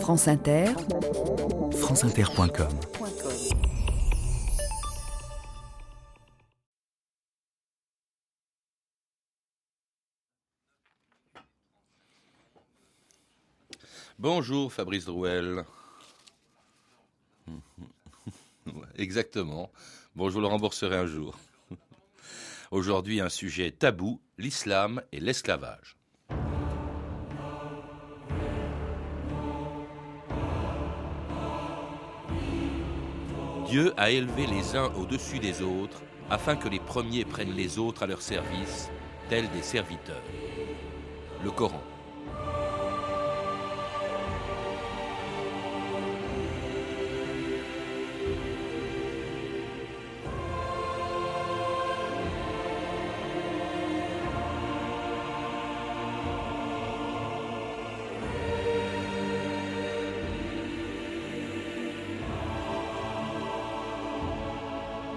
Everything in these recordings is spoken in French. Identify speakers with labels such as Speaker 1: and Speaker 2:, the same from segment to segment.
Speaker 1: France Inter,
Speaker 2: franceinter.com
Speaker 3: Bonjour Fabrice Drouel. Exactement. Bon, je vous le rembourserai un jour. Aujourd'hui, un sujet tabou, l'islam et l'esclavage. Dieu a élevé les uns au-dessus des autres afin que les premiers prennent les autres à leur service, tels des serviteurs. Le Coran.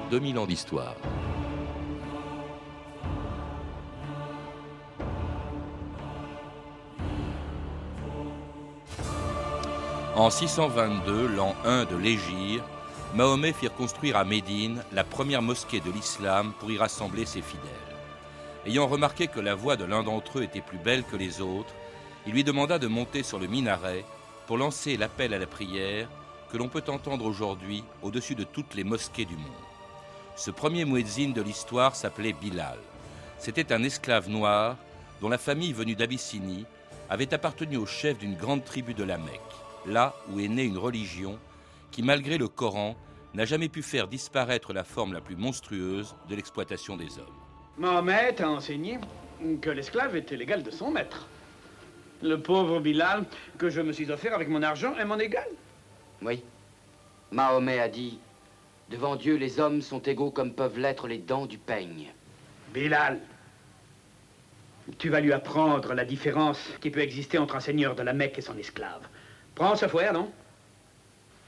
Speaker 3: 2000 ans d'histoire. En 622, l'an 1 de l'Égir, Mahomet fit construire à Médine la première mosquée de l'islam pour y rassembler ses fidèles. Ayant remarqué que la voix de l'un d'entre eux était plus belle que les autres, il lui demanda de monter sur le minaret pour lancer l'appel à la prière que l'on peut entendre aujourd'hui au-dessus de toutes les mosquées du monde. Ce premier muezzin de l'histoire s'appelait Bilal. C'était un esclave noir dont la famille venue d'Abyssinie avait appartenu au chef d'une grande tribu de la Mecque, là où est née une religion qui, malgré le Coran, n'a jamais pu faire disparaître la forme la plus monstrueuse de l'exploitation des hommes.
Speaker 4: Mohamed a enseigné que l'esclave était l'égal de son maître. Le pauvre Bilal, que je me suis offert avec mon argent, est mon égal.
Speaker 5: Oui. Mahomet a dit Devant Dieu, les hommes sont égaux comme peuvent l'être les dents du peigne.
Speaker 4: Bilal, tu vas lui apprendre la différence qui peut exister entre un seigneur de la Mecque et son esclave. Prends ce fouet, non?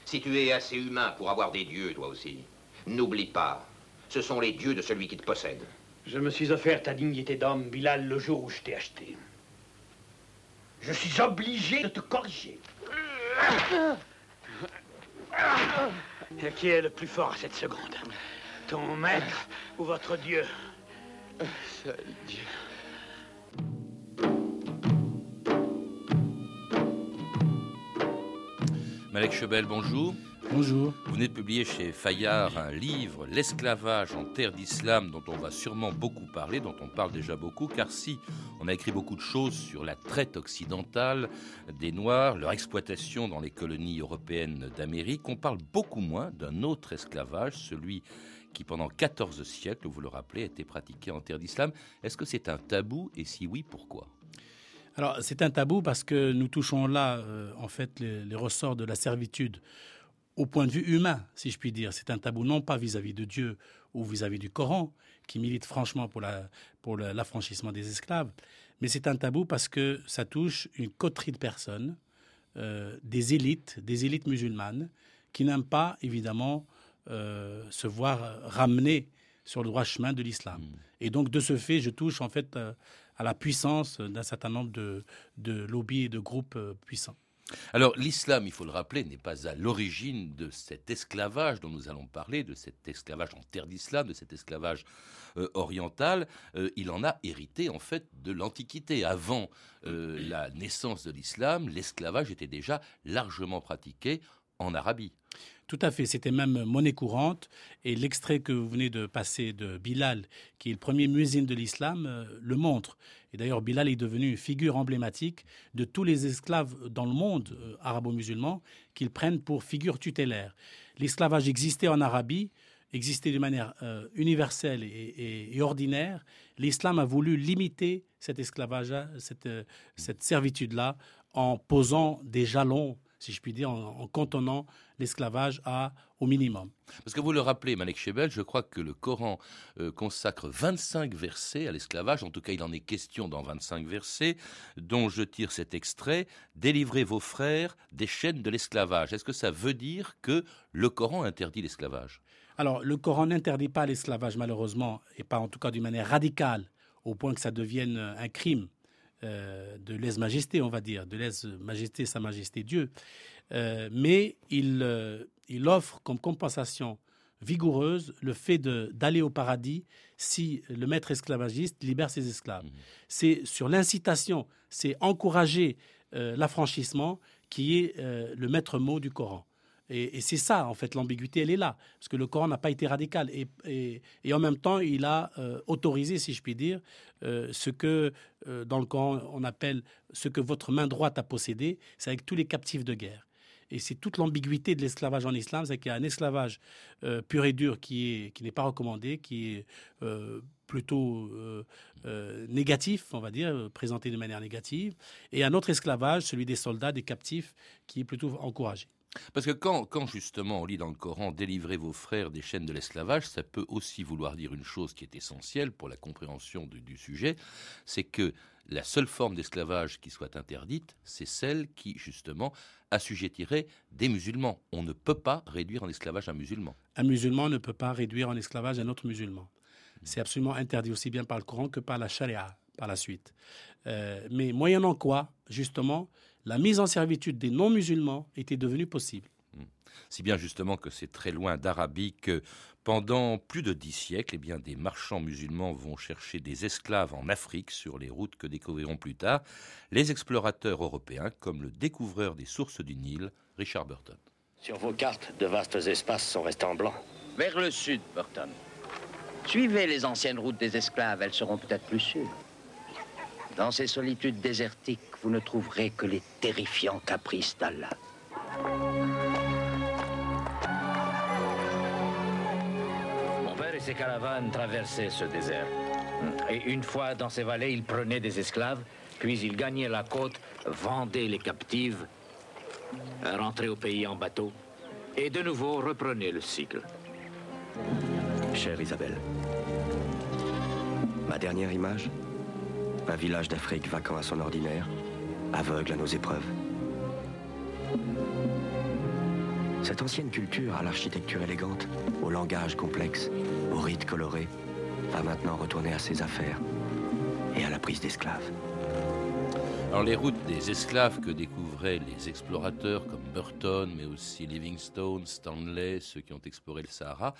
Speaker 6: Si tu es assez humain pour avoir des dieux, toi aussi, n'oublie pas, ce sont les dieux de celui qui te possède.
Speaker 4: Je me suis offert ta dignité d'homme, Bilal, le jour où je t'ai acheté. Je suis obligé de te corriger. Qui est le plus fort à cette seconde? Ton maître ou votre Dieu?
Speaker 5: Seul Dieu.
Speaker 3: Malek Chebel, bonjour.
Speaker 7: Bonjour.
Speaker 3: Vous venez de publier chez Fayard un livre, L'esclavage en terre d'islam, dont on va sûrement beaucoup parler, dont on parle déjà beaucoup, car si on a écrit beaucoup de choses sur la traite occidentale des Noirs, leur exploitation dans les colonies européennes d'Amérique, on parle beaucoup moins d'un autre esclavage, celui qui pendant 14 siècles, vous le rappelez, a été pratiqué en terre d'islam. Est-ce que c'est un tabou et si oui, pourquoi?
Speaker 7: Alors, c'est un tabou parce que nous touchons là, euh, en fait, les, les, ressorts de la servitude au point de vue humain, si je puis dire. C'est un tabou non pas vis-à-vis de Dieu ou vis-à-vis du Coran, qui milite franchement pour, la, pour l'affranchissement des esclaves, mais c'est un tabou parce que ça touche une coterie de personnes, euh, des élites, des élites musulmanes, qui n'aiment pas, évidemment, euh, se voir ramener sur le droit chemin de l'islam. Mmh. Et donc, de ce fait, je touche en fait euh, à la puissance d'un certain nombre de, de lobbies et de groupes puissants.
Speaker 3: Alors l'islam, il faut le rappeler, n'est pas à l'origine de cet esclavage dont nous allons parler, de cet esclavage en terre d'islam, de cet esclavage euh, oriental. Euh, il en a hérité en fait de l'Antiquité. Avant euh, la naissance de l'islam, l'esclavage était déjà largement pratiqué en Arabie.
Speaker 7: Tout à fait, c'était même monnaie courante. Et l'extrait que vous venez de passer de Bilal, qui est le premier muezzin de l'islam, euh, le montre. Et d'ailleurs, Bilal est devenu une figure emblématique de tous les esclaves dans le monde euh, arabo-musulman qu'ils prennent pour figure tutélaire. L'esclavage existait en Arabie, existait de manière euh, universelle et, ordinaire. L'islam a voulu limiter cet esclavage, cette, cette servitude-là, en posant des jalons si je puis dire, en, en cantonnant l'esclavage à au minimum.
Speaker 3: Parce que vous le rappelez, Malek Chebel, je crois que le Coran euh, consacre 25 versets à l'esclavage, en tout cas il en est question dans 25 versets, dont je tire cet extrait, Délivrez vos frères des chaînes de l'esclavage. Est-ce que ça veut dire que le Coran interdit l'esclavage?
Speaker 7: Alors, le Coran n'interdit pas l'esclavage, malheureusement, et pas en tout cas d'une manière radicale, au point que ça devienne un crime de lèse-majesté, on va dire, de lèse-majesté, sa majesté Dieu. mais il, il offre comme compensation vigoureuse le fait d'aller au paradis si le maître esclavagiste libère ses esclaves. Mmh. C'est sur l'incitation, c'est encourager l'affranchissement qui est le maître mot du Coran. Et, c'est ça, en fait, l'ambiguïté, elle est là. Parce que le Coran n'a pas été radical. Et, en même temps, il a euh, autorisé, si je puis dire, euh, ce que euh, dans le Coran, on appelle ce que votre main droite a possédé, c'est avec tous les captifs de guerre. Et c'est toute l'ambiguïté de l'esclavage en islam, c'est qu'il y a un esclavage pur et dur qui n'est pas recommandé, qui est plutôt négatif, on va dire, présenté de manière négative, et un autre esclavage, celui des soldats, des captifs, qui est plutôt encouragé.
Speaker 3: Parce que quand, quand, justement on lit dans le Coran Délivrez vos frères des chaînes de l'esclavage, ça peut aussi vouloir dire une chose qui est essentielle pour la compréhension du, sujet, c'est que la seule forme d'esclavage qui soit interdite, c'est celle qui justement assujettirait des musulmans. On ne peut pas réduire en esclavage un musulman.
Speaker 7: Un musulman ne peut pas réduire en esclavage un autre musulman. C'est absolument interdit aussi bien par le Coran que par la charia par la suite. Euh, mais moyennant quoi, justement, la mise en servitude des non-musulmans était devenue possible. Hmm.
Speaker 3: Si bien justement que c'est très loin d'Arabie que pendant plus de dix siècles, eh bien, des marchands musulmans vont chercher des esclaves en Afrique sur les routes que découvriront plus tard les explorateurs européens, comme le découvreur des sources du Nil, Richard Burton.
Speaker 1: Sur vos cartes, de vastes espaces sont restés en blanc.
Speaker 8: Vers le sud, Burton. Suivez les anciennes routes des esclaves, elles seront peut-être plus sûres. Dans ces solitudes désertiques, vous ne trouverez que les terrifiants caprices d'Allah.
Speaker 1: Mon père et ses caravanes traversaient ce désert. Et une fois dans ces vallées, ils prenaient des esclaves, puis ils gagnaient la côte, vendaient les captives, rentraient au pays en bateau, et de nouveau reprenaient le cycle.
Speaker 9: Chère Isabelle, ma dernière image un village d'Afrique vacant à son ordinaire, aveugle à nos épreuves. Cette ancienne culture à l'architecture élégante, au langage complexe, au rite coloré, va maintenant retourner à ses affaires et à la prise d'esclaves.
Speaker 3: Alors les routes des esclaves que découvraient les explorateurs comme Burton, mais aussi Livingstone, Stanley, ceux qui ont exploré le Sahara,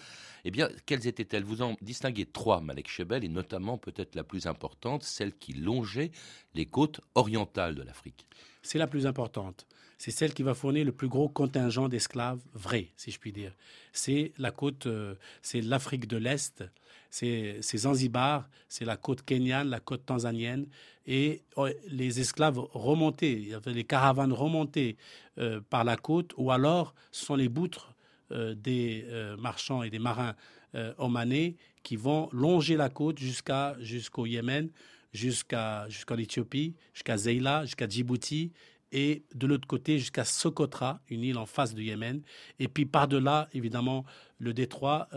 Speaker 3: eh bien, quelles étaient-elles? Vous en distinguez trois, Malek Chebel, et notamment peut-être la plus importante, celle qui longeait les côtes orientales de l'Afrique.
Speaker 7: C'est la plus importante. C'est celle qui va fournir le plus gros contingent d'esclaves vrais, si je puis dire. C'est la côte, euh, c'est l'Afrique de l'Est, c'est Zanzibar, c'est la côte kenyane, la côte tanzanienne, et oh, les esclaves remontés, les caravanes remontées euh, par la côte, ou alors ce sont les boutres euh, des euh, marchands et des marins omanais qui vont longer la côte jusqu'à jusqu'au Yémen, jusqu'à jusqu'en Éthiopie, jusqu'à Zeila, jusqu'à Djibouti, et de l'autre côté jusqu'à Socotra, une île en face du Yémen, et puis par-delà, évidemment, le détroit,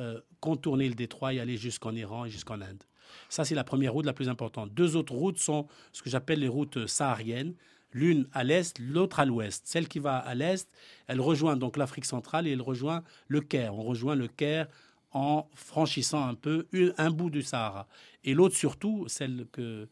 Speaker 7: contourner le détroit et aller jusqu'en Iran et jusqu'en Inde. Ça, c'est la première route la plus importante. Deux autres routes sont ce que j'appelle les routes sahariennes, l'une à l'est, l'autre à l'ouest. Celle qui va à l'est, elle rejoint donc l'Afrique centrale et elle rejoint le Caire. On rejoint le Caire en franchissant un peu un bout du Sahara. Et l'autre surtout, celle que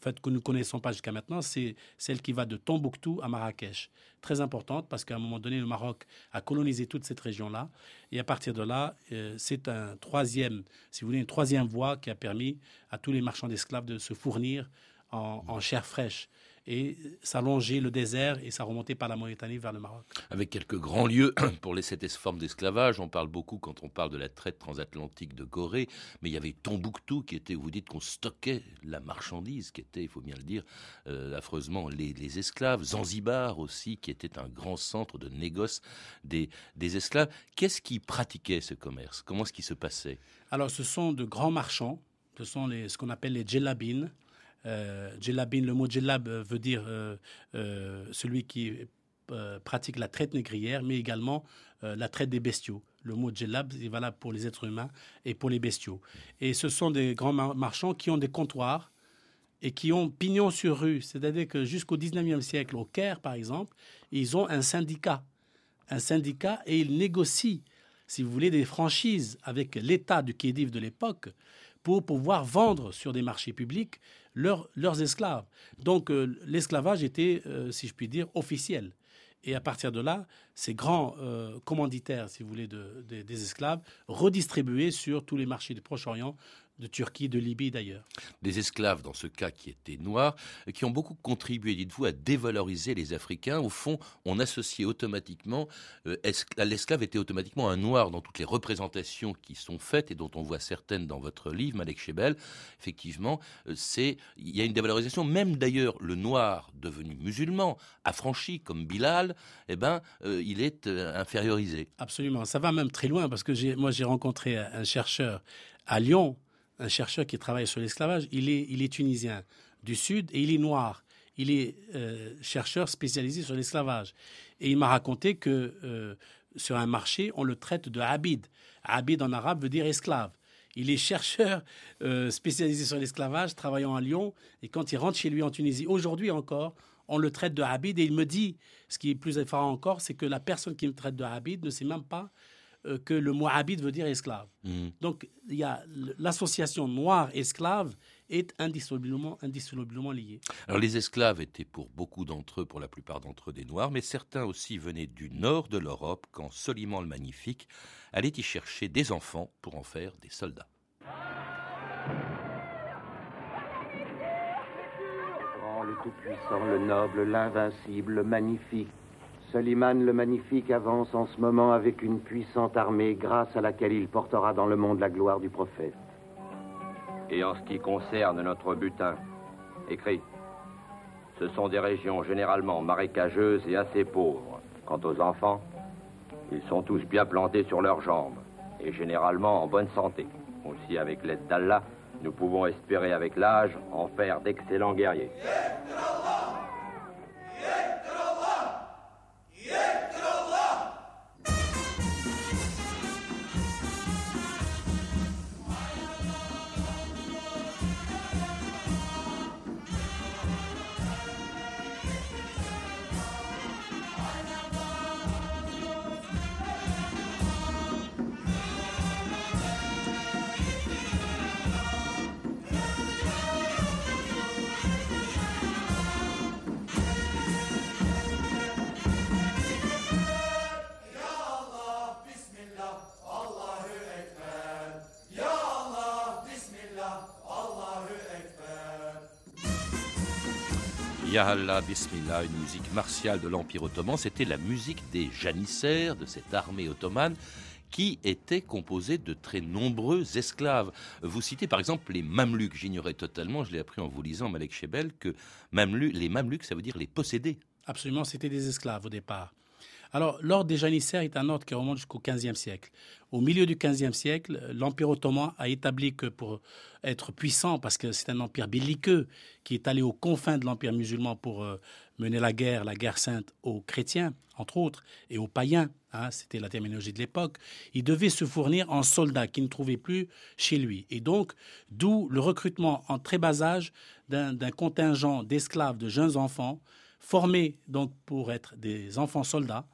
Speaker 7: fait, que nous ne connaissons pas jusqu'à maintenant, c'est celle qui va de Tombouctou à Marrakech. Très importante parce qu'à un moment donné, le Maroc a colonisé toute cette région-là. Et à partir de là, euh, c'est un troisième, si vous voulez, une troisième voie qui a permis à tous les marchands d'esclaves de se fournir en, en chair fraîche et ça longeait le désert et ça remontait par la Mauritanie vers le Maroc.
Speaker 3: Avec quelques grands lieux pour les sept formes d'esclavage, on parle beaucoup quand on parle de la traite transatlantique de Gorée, mais il y avait Tombouctou qui était, vous dites qu'on stockait la marchandise, qui était, il faut bien le dire, euh, affreusement les, esclaves. Zanzibar aussi, qui était un grand centre de négoce des, des esclaves. Qu'est-ce qui pratiquait ce commerce? Comment est-ce qui se passait?
Speaker 7: Alors, ce sont de grands marchands, ce sont les, ce qu'on appelle les djellabines, euh, le mot djellab euh, veut dire euh, celui qui pratique la traite négrière, mais également la traite des bestiaux. Le mot djellab est valable pour les êtres humains et pour les bestiaux. Et ce sont des grands marchands qui ont des comptoirs et qui ont pignon sur rue. C'est-à-dire que jusqu'au 19e siècle, au Caire par exemple, ils ont un syndicat. Un syndicat et ils négocient, si vous voulez, des franchises avec l'État du Khedive de l'époque pour pouvoir vendre sur des marchés publics leurs esclaves. Donc euh, l'esclavage était, euh, si je puis dire, officiel. Et à partir de là, ces grands euh, commanditaires, si vous voulez, des esclaves, redistribués sur tous les marchés du Proche-Orient de Turquie, de Libye d'ailleurs.
Speaker 3: Des esclaves, dans ce cas, qui étaient noirs, qui ont beaucoup contribué, dites-vous, à dévaloriser les Africains. Au fond, on associait automatiquement, euh, l'esclave était automatiquement un noir dans toutes les représentations qui sont faites et dont on voit certaines dans votre livre, Malek Chebel. Effectivement, euh, c'est, il y a une dévalorisation. Même d'ailleurs, le noir devenu musulman, affranchi comme Bilal, eh ben, euh, il est infériorisé.
Speaker 7: Absolument. Ça va même très loin parce que moi, j'ai rencontré un chercheur à Lyon un chercheur qui travaille sur l'esclavage, il est, il est tunisien du Sud et il est noir. Il est euh, chercheur spécialisé sur l'esclavage. Et il m'a raconté que euh, sur un marché, on le traite de abid. Abid en arabe veut dire esclave. Il est chercheur euh, spécialisé sur l'esclavage, travaillant à Lyon. Et quand il rentre chez lui en Tunisie, aujourd'hui encore, on le traite de abid. Et il me dit, ce qui est plus effarant encore, c'est que la personne qui me traite de abid ne sait même pas euh, que le mot veut dire esclave. Mhm. Donc, il y a l'association noir-esclave est indissolublement, indissolublement liée.
Speaker 3: Alors, les esclaves étaient pour beaucoup d'entre eux, pour la plupart d'entre eux, des noirs, mais certains aussi venaient du nord de l'Europe quand Soliman le Magnifique allait y chercher des enfants pour en faire des soldats.
Speaker 10: Le grand, le tout-puissant, le noble, l'invincible, le magnifique Soliman le Magnifique avance en ce moment avec une puissante armée grâce à laquelle il portera dans le monde la gloire du prophète.
Speaker 11: Et en ce qui concerne notre butin, écrit, ce sont des régions généralement marécageuses et assez pauvres. Quant aux enfants, ils sont tous bien plantés sur leurs jambes et généralement en bonne santé. Aussi, avec l'aide d'Allah, nous pouvons espérer avec l'âge en faire d'excellents guerriers.
Speaker 3: Allah Bismillah, une musique martiale de l'Empire ottoman. C'était la musique des janissaires de cette armée ottomane qui était composée de très nombreux esclaves. Vous citez par exemple les Mameluks. J'ignorais totalement, je l'ai appris en vous lisant Malek Chebel, que les Mameluks, ça veut dire les possédés.
Speaker 7: Absolument, c'était des esclaves au départ. Alors, l'ordre des janissaires est un ordre qui remonte jusqu'au XVe siècle. Au milieu du XVe siècle, l'Empire ottoman a établi que pour être puissant, parce que c'est un empire belliqueux qui est allé aux confins de l'Empire musulman pour euh, mener la guerre, la guerre sainte aux chrétiens, entre autres, et aux païens, hein, c'était la terminologie de l'époque, il devait se fournir en soldats qu'il ne trouvait plus chez lui. Et donc, d'où le recrutement en très bas âge d'un contingent d'esclaves, de jeunes enfants, formés donc pour être des enfants soldats,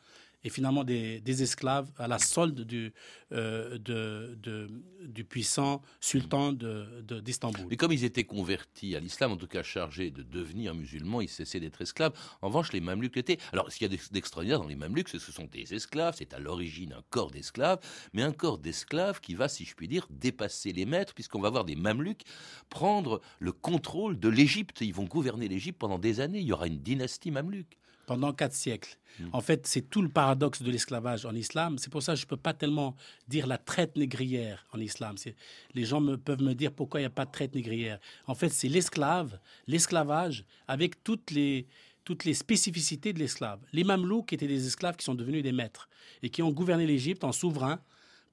Speaker 7: et finalement des, esclaves à la solde du, euh, du puissant sultan d'Istanbul.
Speaker 3: De, Et comme ils étaient convertis à l'islam, en tout cas chargés de devenir musulmans, ils cessaient d'être esclaves. En revanche, les Mameluks étaient. Alors, ce qu'il y a d'extraordinaire dans les Mameluks, ce sont des esclaves, c'est à l'origine un corps d'esclaves, mais un corps d'esclaves qui va, si je puis dire, dépasser les maîtres, puisqu'on va voir des Mameluks prendre le contrôle de l'Égypte. Ils vont gouverner l'Égypte pendant des années. Il y aura une dynastie Mameluke
Speaker 7: pendant quatre siècles. Hmm. En fait, c'est tout le paradoxe de l'esclavage en islam. C'est pour ça que je ne peux pas tellement dire la traite négrière en islam. Les gens me, peuvent me dire pourquoi il n'y a pas de traite négrière. En fait, c'est l'esclave, l'esclavage, avec toutes les, toutes les spécificités de l'esclave. Les Mamelouks étaient des esclaves qui sont devenus des maîtres et qui ont gouverné l'Égypte en souverain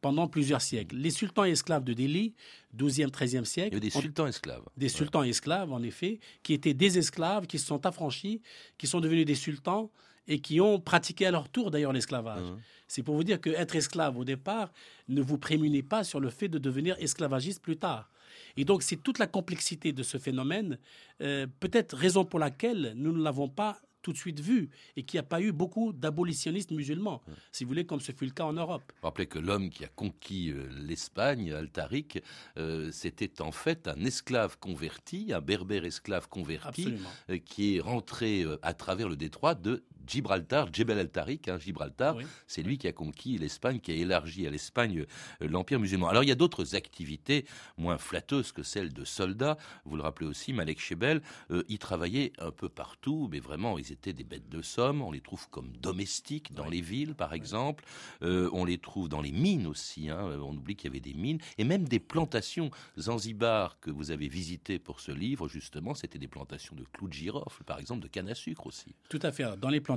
Speaker 7: pendant plusieurs siècles. Les sultans esclaves de Delhi, 12e, 13e siècle.
Speaker 3: Il y a des sultans esclaves.
Speaker 7: Des sultans esclaves, en effet, qui étaient des esclaves, qui se sont affranchis, qui sont devenus des sultans et qui ont pratiqué à leur tour d'ailleurs l'esclavage. Mmh. C'est pour vous dire que être esclave au départ ne vous prémunit pas sur le fait de devenir esclavagiste plus tard. Et donc c'est toute la complexité de ce phénomène, euh, peut-être raison pour laquelle nous ne l'avons pas tout de suite vu et qu'il n'y a pas eu beaucoup d'abolitionnistes musulmans, si vous voulez, comme ce fut le cas en Europe.
Speaker 3: Rappelez que l'homme qui a conquis euh, l'Espagne, Altaric, euh, c'était en fait un esclave converti, un berbère esclave converti, euh, qui est rentré à travers le détroit de Gibraltar, Jebel al-Tariq, hein, Gibraltar, c'est lui qui a conquis l'Espagne, qui a élargi à l'Espagne euh, l'Empire musulman. Alors il y a d'autres activités moins flatteuses que celles de soldats. Vous le rappelez aussi, Malek Shebel, euh, ils travaillaient un peu partout, mais vraiment ils étaient des bêtes de somme. On les trouve comme domestiques dans les villes, par exemple. Euh, on les trouve dans les mines aussi. Hein. On oublie qu'il y avait des mines et même des plantations. Zanzibar que vous avez visité pour ce livre, justement, c'était des plantations de clous de girofle, par exemple, de canne à sucre aussi.
Speaker 7: Tout à fait. Dans les plantations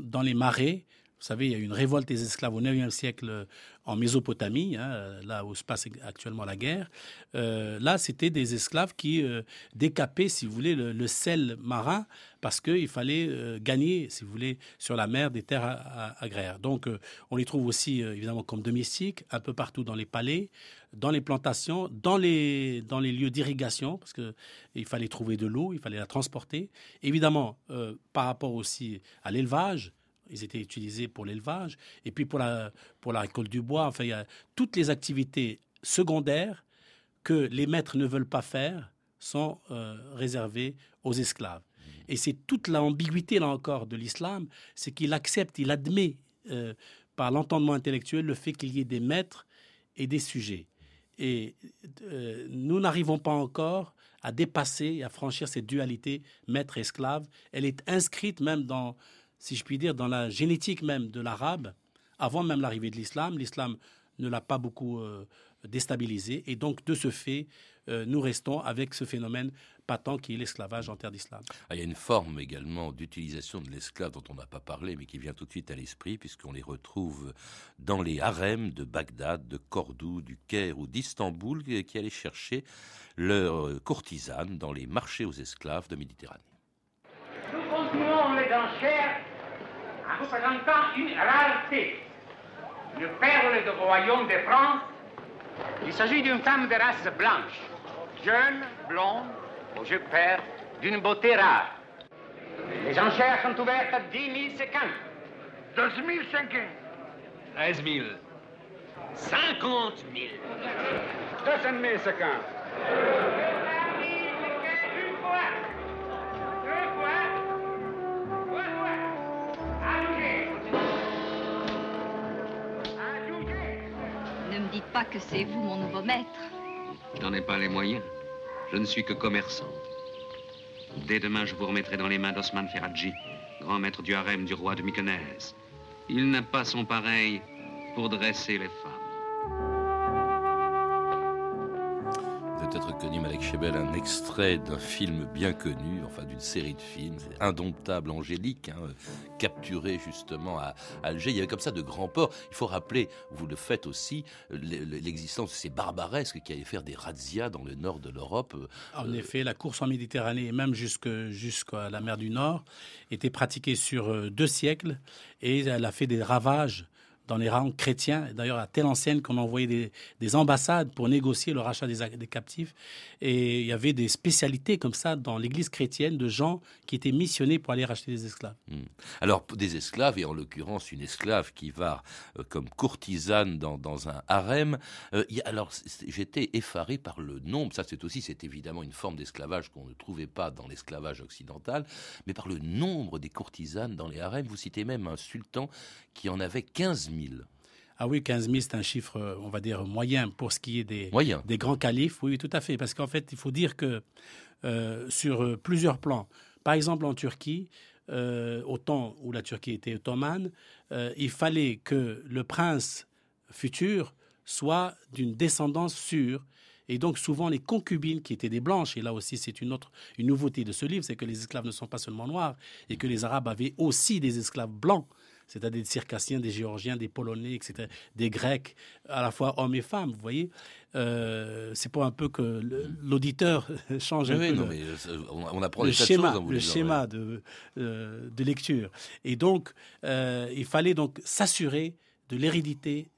Speaker 7: dans les marais. Vous savez, il y a eu une révolte des esclaves au IXe siècle euh, en Mésopotamie, hein, là où se passe actuellement la guerre. Euh, là, c'était des esclaves qui euh, décapaient, si vous voulez, le, sel marin parce qu'il fallait gagner, si vous voulez, sur la mer des terres agraires. Donc, on les trouve aussi, évidemment, comme domestiques, un peu partout dans les palais, dans les plantations, dans les, dans les lieux d'irrigation, parce qu'il fallait trouver de l'eau, il fallait la transporter. Évidemment, par rapport aussi à l'élevage, ils étaient utilisés pour l'élevage, et puis pour la, pour la récolte du bois. Enfin, il y a toutes les activités secondaires que les maîtres ne veulent pas faire sont euh, réservées aux esclaves. Et c'est toute l'ambiguïté, là encore, de l'islam, c'est qu'il accepte, il admet euh, par l'entendement intellectuel le fait qu'il y ait des maîtres et des sujets. Et euh, nous n'arrivons pas encore à dépasser, à franchir cette dualité maître-esclave. Elle est inscrite même dans, si je puis dire, dans la génétique même de l'arabe, avant même l'arrivée de l'islam. L'islam ne l'a pas beaucoup euh, déstabilisé. Et donc, de ce fait, euh, nous restons avec ce phénomène patent qui est l'esclavage en terre d'islam.
Speaker 3: Ah, il y a une forme également d'utilisation de l'esclave dont on n'a pas parlé, mais qui vient tout de suite à l'esprit, puisqu'on les retrouve dans les harems de Bagdad, de Cordoue, du Caire ou d'Istanbul, qui allaient chercher leurs courtisanes dans les marchés aux esclaves de Méditerranée.
Speaker 12: Nous continuons les enchères en représentant une rareté, une perle du royaume de France. Il s'agit d'une femme de race blanche, jeune, blonde, aux yeux pères, d'une beauté rare. Les enchères sont ouvertes à 10 000 sequins.
Speaker 13: 12 000 sequins.
Speaker 14: 13 000. 50 000.
Speaker 12: 200 000 sequins.
Speaker 15: Pas que c'est vous mon nouveau maître.
Speaker 16: Je n'en ai pas les moyens. Je ne suis que commerçant. Dès demain, je vous remettrai dans les mains d'Osman Ferraji, grand maître du harem du roi de Mykonèse. Il n'a pas son pareil pour dresser les femmes.
Speaker 3: Peut-être connu, Malek Chebel, un extrait d'un film bien connu, enfin d'une série de films, Indomptable Angélique, hein, capturé justement à Alger. Il y avait comme ça de grands ports. Il faut rappeler, vous le faites aussi, l'existence de ces barbaresques qui allaient faire des razzias dans le nord de l'Europe.
Speaker 7: En effet, la course en Méditerranée et même jusqu'à la mer du Nord était pratiquée sur euh, deux siècles et elle a fait des ravages dans les rangs chrétiens, d'ailleurs à telle enseigne qu'on envoyait des, ambassades pour négocier le rachat des, captifs. Et il y avait des spécialités comme ça dans l'Église chrétienne de gens qui étaient missionnés pour aller racheter des esclaves. Hmm.
Speaker 3: Alors des esclaves, et en l'occurrence une esclave qui va euh, comme courtisane dans, un harem. Euh, alors j'étais effaré par le nombre, ça c'est aussi, c'est évidemment une forme d'esclavage qu'on ne trouvait pas dans l'esclavage occidental, mais par le nombre des courtisanes dans les harems. Vous citez même un sultan qui en avait 15 000.
Speaker 7: Ah oui, 15 000, c'est un chiffre, on va dire, moyen pour ce qui est des, des grands califes. Oui, tout à fait. Parce qu'en fait, il faut dire que euh, sur euh, plusieurs plans, par exemple en Turquie, euh, au temps où la Turquie était ottomane, il fallait que le prince futur soit d'une descendance sûre. Et donc souvent les concubines qui étaient des blanches, et là aussi c'est une autre une nouveauté de ce livre, c'est que les esclaves ne sont pas seulement noirs, et que les Arabes avaient aussi des esclaves blancs c'est-à-dire des Circassiens, des Géorgiens, des Polonais, etc., des Grecs, à la fois hommes et femmes, vous voyez. Euh, c'est pour un peu que l'auditeur change un peu
Speaker 3: mais euh, on apprend
Speaker 7: le schéma, le schéma de, euh, de, lecture. Et donc, il fallait donc s'assurer de l'hérédité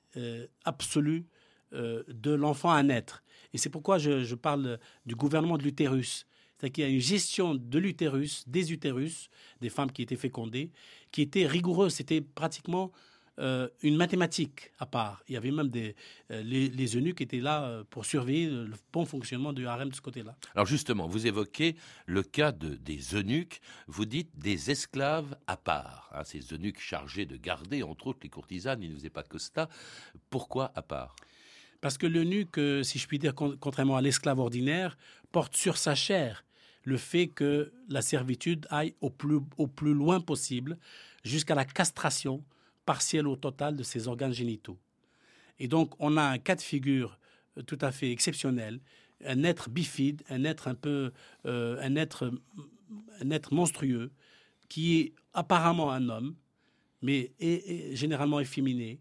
Speaker 7: absolue de l'enfant à naître. Et c'est pourquoi je, je, parle du gouvernement de l'utérus. C'est qu'il y a une gestion de l'utérus, des utérus, des femmes qui étaient fécondées, qui était rigoureuse. C'était pratiquement euh, une mathématique à part. Il y avait même des, euh, les, les, eunuques étaient là euh, pour surveiller le bon fonctionnement du harem de ce côté-là.
Speaker 3: Alors justement, vous évoquez le cas de, des eunuques, vous dites des esclaves à part, hein, ces eunuques chargés de garder, entre autres, les courtisanes, ils ne faisaient pas que cela. Pourquoi à part?
Speaker 7: Parce que l'eunuque, si je puis dire, contrairement à l'esclave ordinaire, porte sur sa chair le fait que la servitude aille au plus, loin possible jusqu'à la castration partielle ou totale de ses organes génitaux. Et donc, on a un cas de figure euh, tout à fait exceptionnel, un être bifide, un être un peu, euh, un être, un être monstrueux, qui est apparemment un homme, mais est, généralement efféminé,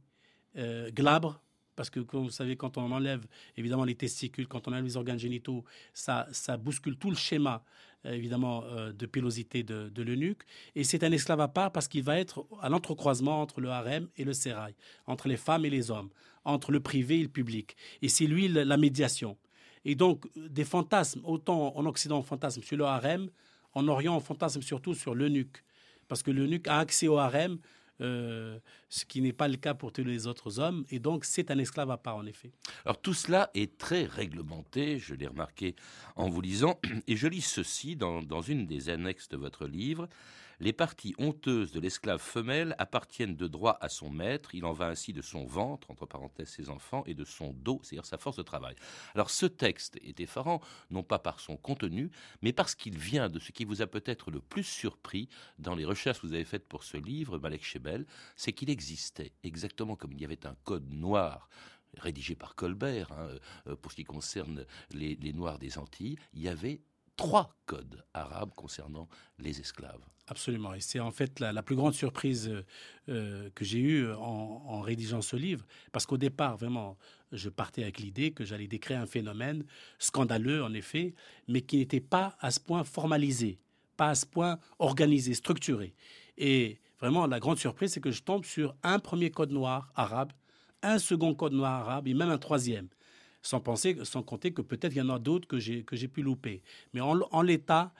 Speaker 7: euh, glabre, parce que comme vous savez, quand on enlève évidemment les testicules, quand on enlève les organes génitaux, ça, ça bouscule tout le schéma euh, évidemment euh, de pilosité de, de l'eunuque. Et c'est un esclave à part parce qu'il va être à l'entrecroisement entre le harem et le sérail, entre les femmes et les hommes, entre le privé et le public. Et c'est lui la médiation. Et donc des fantasmes, autant en Occident on fantasme sur le harem, en Orient on fantasme surtout sur l'eunuque. Parce que l'eunuque a accès au harem euh, ce qui n'est pas le cas pour tous les autres hommes, et donc c'est un esclave à part en effet.
Speaker 3: Alors tout cela est très réglementé, je l'ai remarqué en vous lisant, et je lis ceci dans, dans une des annexes de votre livre. Les parties honteuses de l'esclave femelle appartiennent de droit à son maître. Il en va ainsi de son ventre, entre parenthèses ses enfants, et de son dos, c'est-à-dire sa force de travail. Alors ce texte est effarant, non pas par son contenu, mais parce qu'il vient de ce qui vous a peut-être le plus surpris dans les recherches que vous avez faites pour ce livre, Malek Chebel, c'est qu'il existait, exactement comme il y avait un code noir rédigé par Colbert, hein, euh, pour ce qui concerne les, les Noirs des Antilles, il y avait trois codes arabes concernant les esclaves.
Speaker 7: Absolument. Et c'est en fait la, plus grande surprise euh, que j'ai eue en, en, rédigeant ce livre. Parce qu'au départ, vraiment, je partais avec l'idée que j'allais décrire un phénomène scandaleux, en effet, mais qui n'était pas à ce point formalisé, pas à ce point organisé, structuré. Et vraiment, la grande surprise, c'est que je tombe sur un premier code noir arabe, un second code noir arabe et même un troisième. Sans, penser, sans compter que peut-être il y en a d'autres que j'ai pu louper. Mais en, en l'état,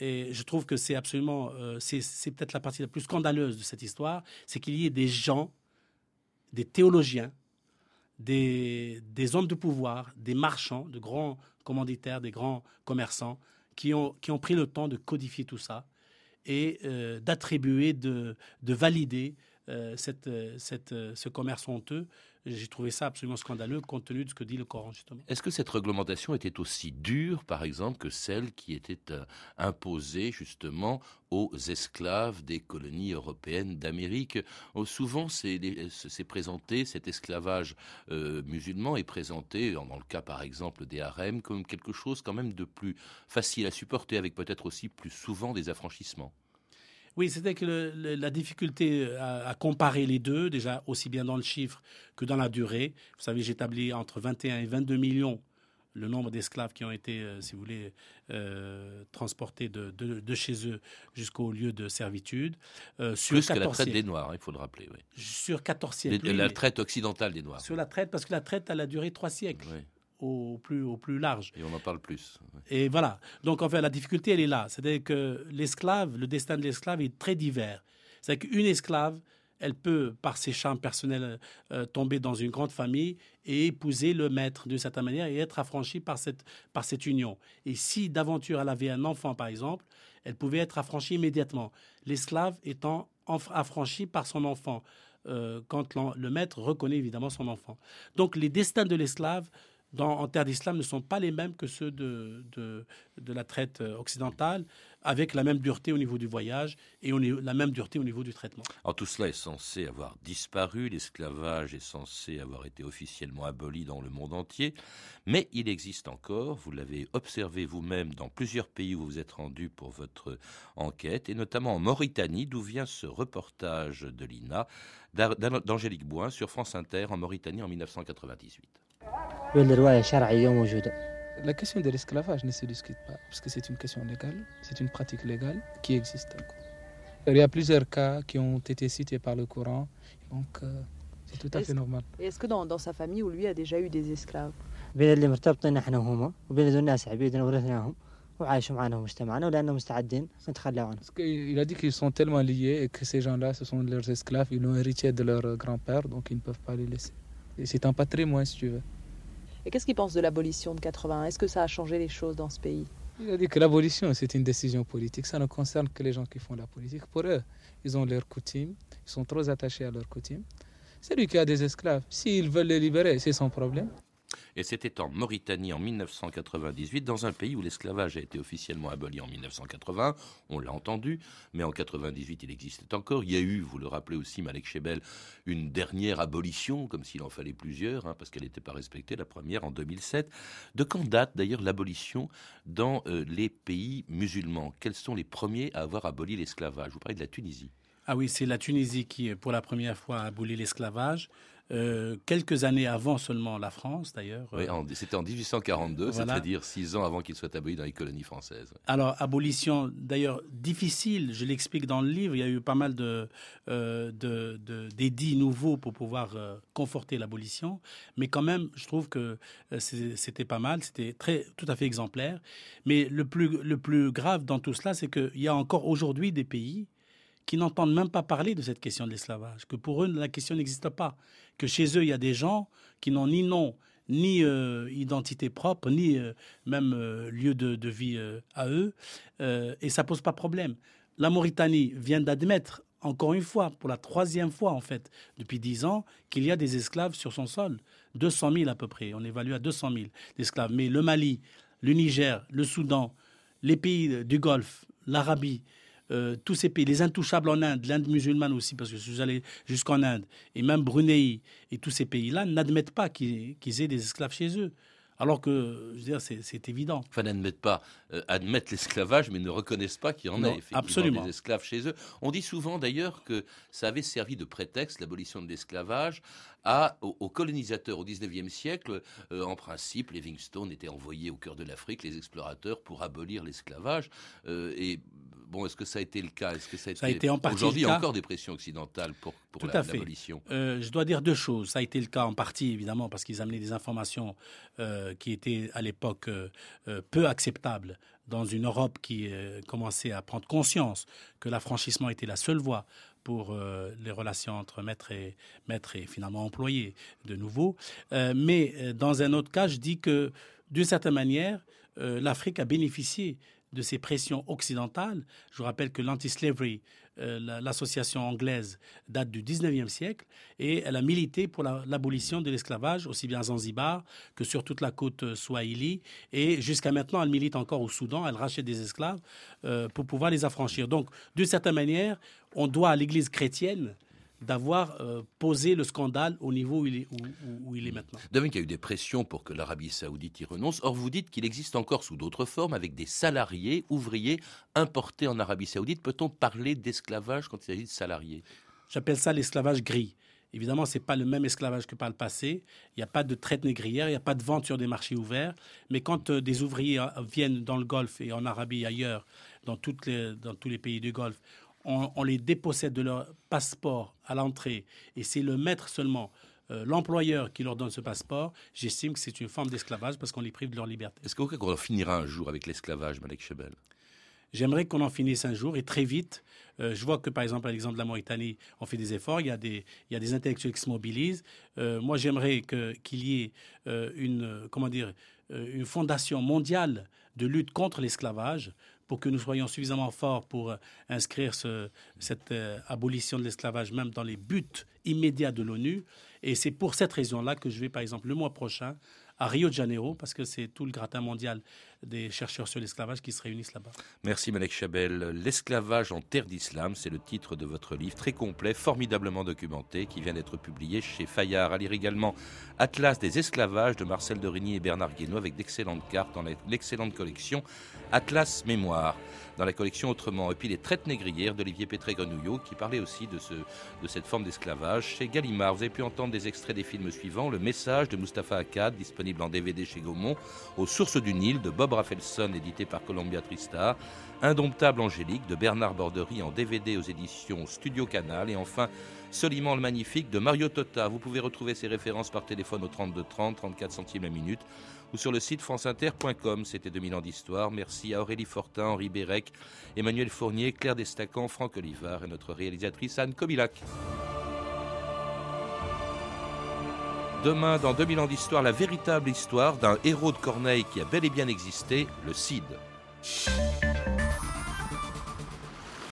Speaker 7: et je trouve que c'est absolument, euh, c'est peut-être la partie la plus scandaleuse de cette histoire, c'est qu'il y ait des gens, des théologiens, des, des, hommes de pouvoir, des marchands, de grands commanditaires, des grands commerçants, qui ont, qui ont pris le temps de codifier tout ça et euh, d'attribuer, de, de, valider euh, cette, cette, ce commerce honteux j'ai trouvé ça absolument scandaleux compte tenu de ce que dit le Coran, justement.
Speaker 3: Est-ce que cette réglementation était aussi dure, par exemple, que celle qui était euh, imposée, justement, aux esclaves des colonies européennes d'Amérique? Souvent, c'est présenté, cet esclavage euh, musulman est présenté, dans le cas, par exemple, des harems, comme quelque chose quand même de plus facile à supporter, avec peut-être aussi plus souvent des affranchissements.
Speaker 7: Oui, c'était que le, le, la difficulté à, à, comparer les deux, déjà aussi bien dans le chiffre que dans la durée. Vous savez, j'établis entre 21 et 22 millions le nombre d'esclaves qui ont été, euh, si vous voulez, euh, transportés de, de, de, chez eux jusqu'au lieu de servitude.
Speaker 3: Euh, sur Plus 14 que la traite des Noirs, il faut le rappeler. Oui.
Speaker 7: Sur 14 siècles.
Speaker 3: Les, la traite occidentale des Noirs.
Speaker 7: Sur la traite, parce que la traite, elle a duré trois siècles. Oui au plus, au plus large.
Speaker 3: Et on en parle plus.
Speaker 7: Et voilà. Donc, en fait, la difficulté, elle est là. C'est-à-dire que l'esclave, le destin de l'esclave est très divers. C'est-à-dire qu'une esclave, elle peut, par ses charmes personnels, euh, tomber dans une grande famille et épouser le maître d'une certaine manière et être affranchie par cette, par cette union. Et si d'aventure elle avait un enfant, par exemple, elle pouvait être affranchie immédiatement. L'esclave étant affranchi par son enfant, euh, quand le maître reconnaît évidemment son enfant. Donc les destins de l'esclave dans, en terre d'islam ne sont pas les mêmes que ceux de, de, la traite occidentale, avec la même dureté au niveau du voyage et la même dureté au niveau du traitement.
Speaker 3: Alors tout cela est censé avoir disparu, l'esclavage est censé avoir été officiellement aboli dans le monde entier, mais il existe encore, vous l'avez observé vous-même dans plusieurs pays où vous êtes rendu pour votre enquête, et notamment en Mauritanie, d'où vient ce reportage de l'INA d'Angélique Boin sur France Inter en Mauritanie en 1998.
Speaker 17: La question de l'esclavage ne se discute pas, parce que c'est une question légale, c'est une pratique légale qui existe. Il y a plusieurs cas qui ont été cités par le Coran, donc euh, c'est tout à fait normal.
Speaker 18: Est-ce que dans, dans, sa famille, où lui a déjà eu des esclaves?
Speaker 17: il a dit qu'ils sont tellement liés et que ces gens-là, ce sont leurs esclaves, ils l'ont hérité de leur grand-père, donc ils ne peuvent pas les laisser. C'est un patrimoine, si tu veux.
Speaker 19: Et qu'est-ce qu'il pense de l'abolition de 81 Est-ce que ça a changé les choses dans ce pays?
Speaker 17: Il a dit que l'abolition, c'est une décision politique. Ça ne concerne que les gens qui font la politique. Pour eux, ils ont leurs coutumes, ils sont trop attachés à leurs coutumes. C'est lui qui a des esclaves. S'ils veulent les libérer, c'est son problème.
Speaker 3: Et c'était en Mauritanie en 1998, dans un pays où l'esclavage a été officiellement aboli en 1980, on l'a entendu, mais en 98 il existait encore. Il y a eu, vous le rappelez aussi, Malek Chebel, une dernière abolition, comme s'il en fallait plusieurs, hein, parce qu'elle n'était pas respectée, la première en 2007. De quand date d'ailleurs l'abolition dans euh, les pays musulmans? Quels sont les premiers à avoir aboli l'esclavage? Vous parlez de la Tunisie.
Speaker 7: Ah oui, c'est la Tunisie qui, pour la première fois, a aboli l'esclavage. Euh, quelques années avant seulement la France, d'ailleurs.
Speaker 3: Oui, en- c'était en 1842,
Speaker 7: Voilà.
Speaker 3: c'est-à-dire six ans avant qu'il soit aboli dans les colonies françaises.
Speaker 7: Alors, abolition, d'ailleurs, difficile, je l'explique dans le livre, il y a eu pas mal de, euh, de, de- d'édits nouveaux pour pouvoir euh, conforter l'abolition, mais quand même, je trouve que euh, c'était pas mal, c'était très, tout à fait exemplaire. Mais le plus, le plus grave dans tout cela, c'est qu'il y a encore aujourd'hui des pays qui n'entendent même pas parler de cette question de l'esclavage, que pour eux, la question n'existe pas, que chez eux, il y a des gens qui n'ont ni nom, ni euh, identité propre, ni euh, même euh, lieu de, vie à eux, et ça pose pas problème. La Mauritanie vient d'admettre, encore une fois, pour la troisième fois en fait, depuis dix ans, qu'il y a des esclaves sur son sol. 200 000 à peu près, on évalue à 200 000 d'esclaves. Mais le Mali, le Niger, le Soudan, les pays du Golfe, l'Arabie, euh, tous ces pays, les intouchables en Inde, l'Inde musulmane aussi, parce que je suis allé jusqu'en Inde, et même Brunei, et tous ces pays-là n'admettent pas qu'ils aient des esclaves chez eux. Alors que, je veux dire, c'est c'est évident.
Speaker 3: Enfin, n'admettent pas, euh, admettent l'esclavage, mais ne reconnaissent pas qu'il y en
Speaker 7: Non,
Speaker 3: a effectivement
Speaker 7: absolument.
Speaker 3: des esclaves chez eux. On dit souvent d'ailleurs que ça avait servi de prétexte, l'abolition de l'esclavage, à, aux, aux colonisateurs au 19e siècle. Euh, en principe, Livingstone était envoyé au cœur de l'Afrique, les explorateurs, pour abolir l'esclavage. Euh, et bon, est-ce que ça a été le cas? Est-ce que ça a,
Speaker 7: Ça a été en partie
Speaker 3: Aujourd'hui, encore des pressions occidentales pour, pour
Speaker 7: Tout
Speaker 3: la-
Speaker 7: à fait.
Speaker 3: l'abolition?
Speaker 7: Euh, je dois dire deux choses. Ça a été le cas en partie, évidemment, parce qu'ils amenaient des informations euh, qui étaient à l'époque euh, peu acceptables dans une Europe qui commençait à prendre conscience que l'affranchissement était la seule voie pour euh, les relations entre maître et, maître et finalement employé de nouveau. Euh, mais euh, dans un autre cas, je dis que d'une certaine manière, l'Afrique a bénéficié de ces pressions occidentales. Je vous rappelle que l'anti-slavery, euh, la- l'association anglaise, date du 19e siècle et elle a milité pour la- l'abolition de l'esclavage, aussi bien à Zanzibar que sur toute la côte euh, Swahili. Et jusqu'à maintenant, elle milite encore au Soudan. Elle rachète des esclaves euh, pour pouvoir les affranchir. Donc, d'une certaine manière, on doit à l'Église chrétienne d'avoir euh, posé le scandale au niveau où il est, où- où- où il est maintenant.
Speaker 3: De même qu'il y a eu des pressions pour que l'Arabie saoudite y renonce. Or, vous dites qu'il existe encore sous d'autres formes, avec des salariés, ouvriers, importés en Arabie saoudite. Peut-on parler d'esclavage quand il s'agit de salariés?
Speaker 7: J'appelle ça l'esclavage gris. Évidemment, ce n'est pas le même esclavage que par le passé. Il n'y a pas de traite négrière, il n'y a pas de vente sur des marchés ouverts. Mais quand euh, des ouvriers euh, viennent dans le Golfe et en Arabie et ailleurs, dans, toutes les- dans tous les pays du Golfe, on, on les dépossède de leur passeport à l'entrée. Et c'est le maître seulement, euh, l'employeur qui leur donne ce passeport. J'estime que c'est une forme d'esclavage parce qu'on les prive de leur liberté.
Speaker 3: Est-ce qu'on finira un jour avec l'esclavage, Malek Chebel
Speaker 7: J'aimerais qu'on en finisse un jour et très vite. Euh, je vois que, par exemple, à l'exemple de la Mauritanie, on fait des efforts. Il y a des, il y a des intellectuels qui se mobilisent. Euh, moi, j'aimerais qu'il y ait euh, une, comment dire, une fondation mondiale de lutte contre l'esclavage pour que nous soyons suffisamment forts pour euh, inscrire ce- cette euh, abolition de l'esclavage même dans les buts immédiats de l'ONU. Et c'est pour cette raison-là que je vais, par exemple, le mois prochain à Rio de Janeiro, parce que c'est tout le gratin mondial des chercheurs sur l'esclavage qui se réunissent là-bas.
Speaker 3: Merci Malek Chabel. L'esclavage en terre d'islam, c'est le titre de votre livre très complet, formidablement documenté, qui vient d'être publié chez Fayard. À lire également Atlas des esclavages de Marcel Dorigny et Bernard Guénaud avec d'excellentes cartes dans l'excellente collection Atlas Mémoire. Dans la collection Autrement, et puis les traites négrières d'Olivier Pétré-Grenouillot, qui parlait aussi de, ce, de cette forme d'esclavage chez Gallimard. Vous avez pu entendre des extraits des films suivants Le Message de Mustapha Akkad, disponible en DVD chez Gaumont, Aux Sources du Nil de Bob Bob Rafelson, édité par Columbia Tristar, Indomptable Angélique de Bernard Bordery en DVD aux éditions Studio Canal et enfin Soliman le Magnifique de Mario Tota. Vous pouvez retrouver ces références par téléphone au 32 30, 34 centimes la minute ou sur le site franceinter.com. C'était 2000 ans d'histoire. Merci à Aurélie Fortin, Henri Bérec, Emmanuel Fournier, Claire Destacan, Franck Olivard et notre réalisatrice Anne Kobilac. Demain, dans 2000 ans d'histoire, la véritable histoire d'un héros de Corneille qui a bel et bien existé, le Cid.